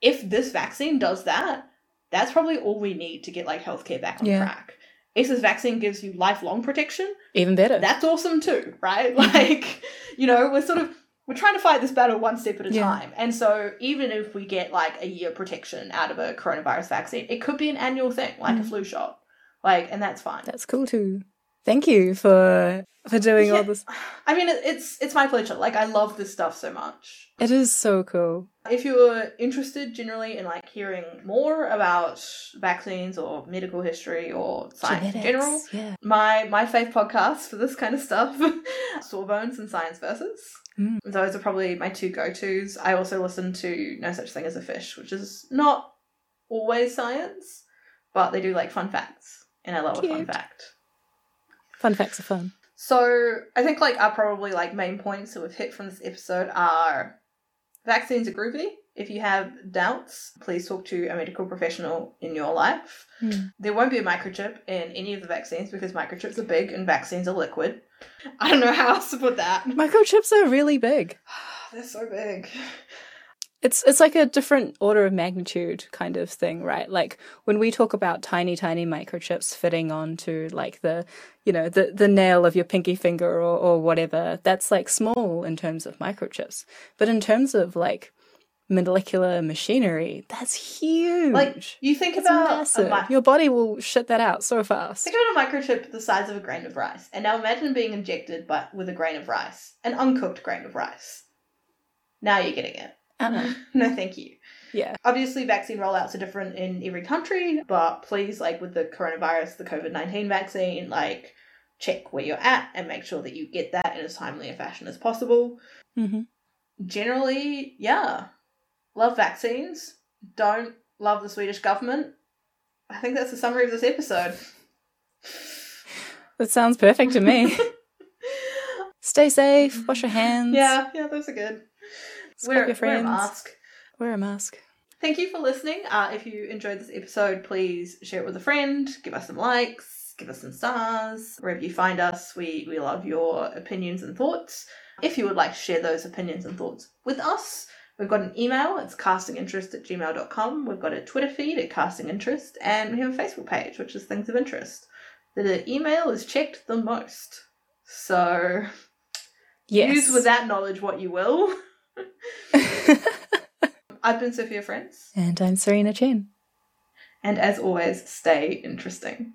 If this vaccine does that, that's probably all we need to get like healthcare back on Yeah. track. If this vaccine gives you lifelong protection, Even better. that's awesome too, right? Mm-hmm. Like, you know, we're sort of we're trying to fight this battle one step at a Yeah. time. And so even if we get like a year protection out of a coronavirus vaccine, it could be an annual thing, like a Mm. flu shot. Like, and that's fine. That's cool too. Thank you for for doing Yeah. all this. I mean, it's it's my pleasure. Like, I love this stuff so much. It is so cool. If you're interested generally in like hearing more about vaccines or medical history or science in general, Yeah. my my fave podcast for this kind of stuff [laughs] sawbones and science versus Mm. those are probably my two go-to's i also listen to no such thing as a fish which is not always science but they do like fun facts and i love a fun fact Fun facts are fun. so i think like our probably like main points that we've hit from this episode are vaccines are groovy if you have doubts please talk to a medical professional in your life Mm. there won't be a microchip in any of the vaccines because microchips are big and vaccines are liquid. I don't know how else to put that. Microchips are really big. [sighs] They're so big. It's it's like a different order of magnitude kind of thing, right? Like when we talk about tiny, tiny microchips fitting onto like the you know, the, the nail of your pinky finger or, or whatever, that's like small in terms of microchips. But in terms of like molecular machinery, that's huge. Like you think about massive. Your body will shit that out so fast. think about a microchip the size of a grain of rice, and now imagine being injected but with a grain of rice, an uncooked grain of rice. Now you're getting it. Uh-uh. [laughs] no, thank you. Yeah. Obviously, vaccine rollouts are different in every country, but please, like with the coronavirus, the COVID 19 vaccine, like check where you're at and make sure that you get that in as timely a fashion as possible. hmm Generally, yeah, love vaccines, don't love the Swedish government. I think that's the summary of this episode. That sounds perfect to me. [laughs] Stay safe, wash your hands. yeah, yeah, those are good. Wear, your wear a mask. Wear a mask. Thank you for listening. Uh, if you enjoyed this episode, please share it with a friend, give us some likes, give us some stars. Wherever you find us, we, we love your opinions and thoughts. If you would like to share those opinions and thoughts with us, we've got an email, it's castinginterest at gmail.com. We've got a Twitter feed at castinginterest, and we have a Facebook page, which is Things of Interest. The email is checked the most. So Yes. use with that knowledge what you will. [laughs] I've been Sophia Frentz. and I'm Serena Chen. And as always, stay interesting.